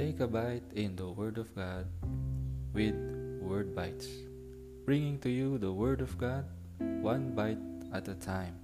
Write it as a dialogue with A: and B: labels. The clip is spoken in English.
A: Take a bite in the Word of God with Word Bites, bringing to you the Word of God one bite at a time.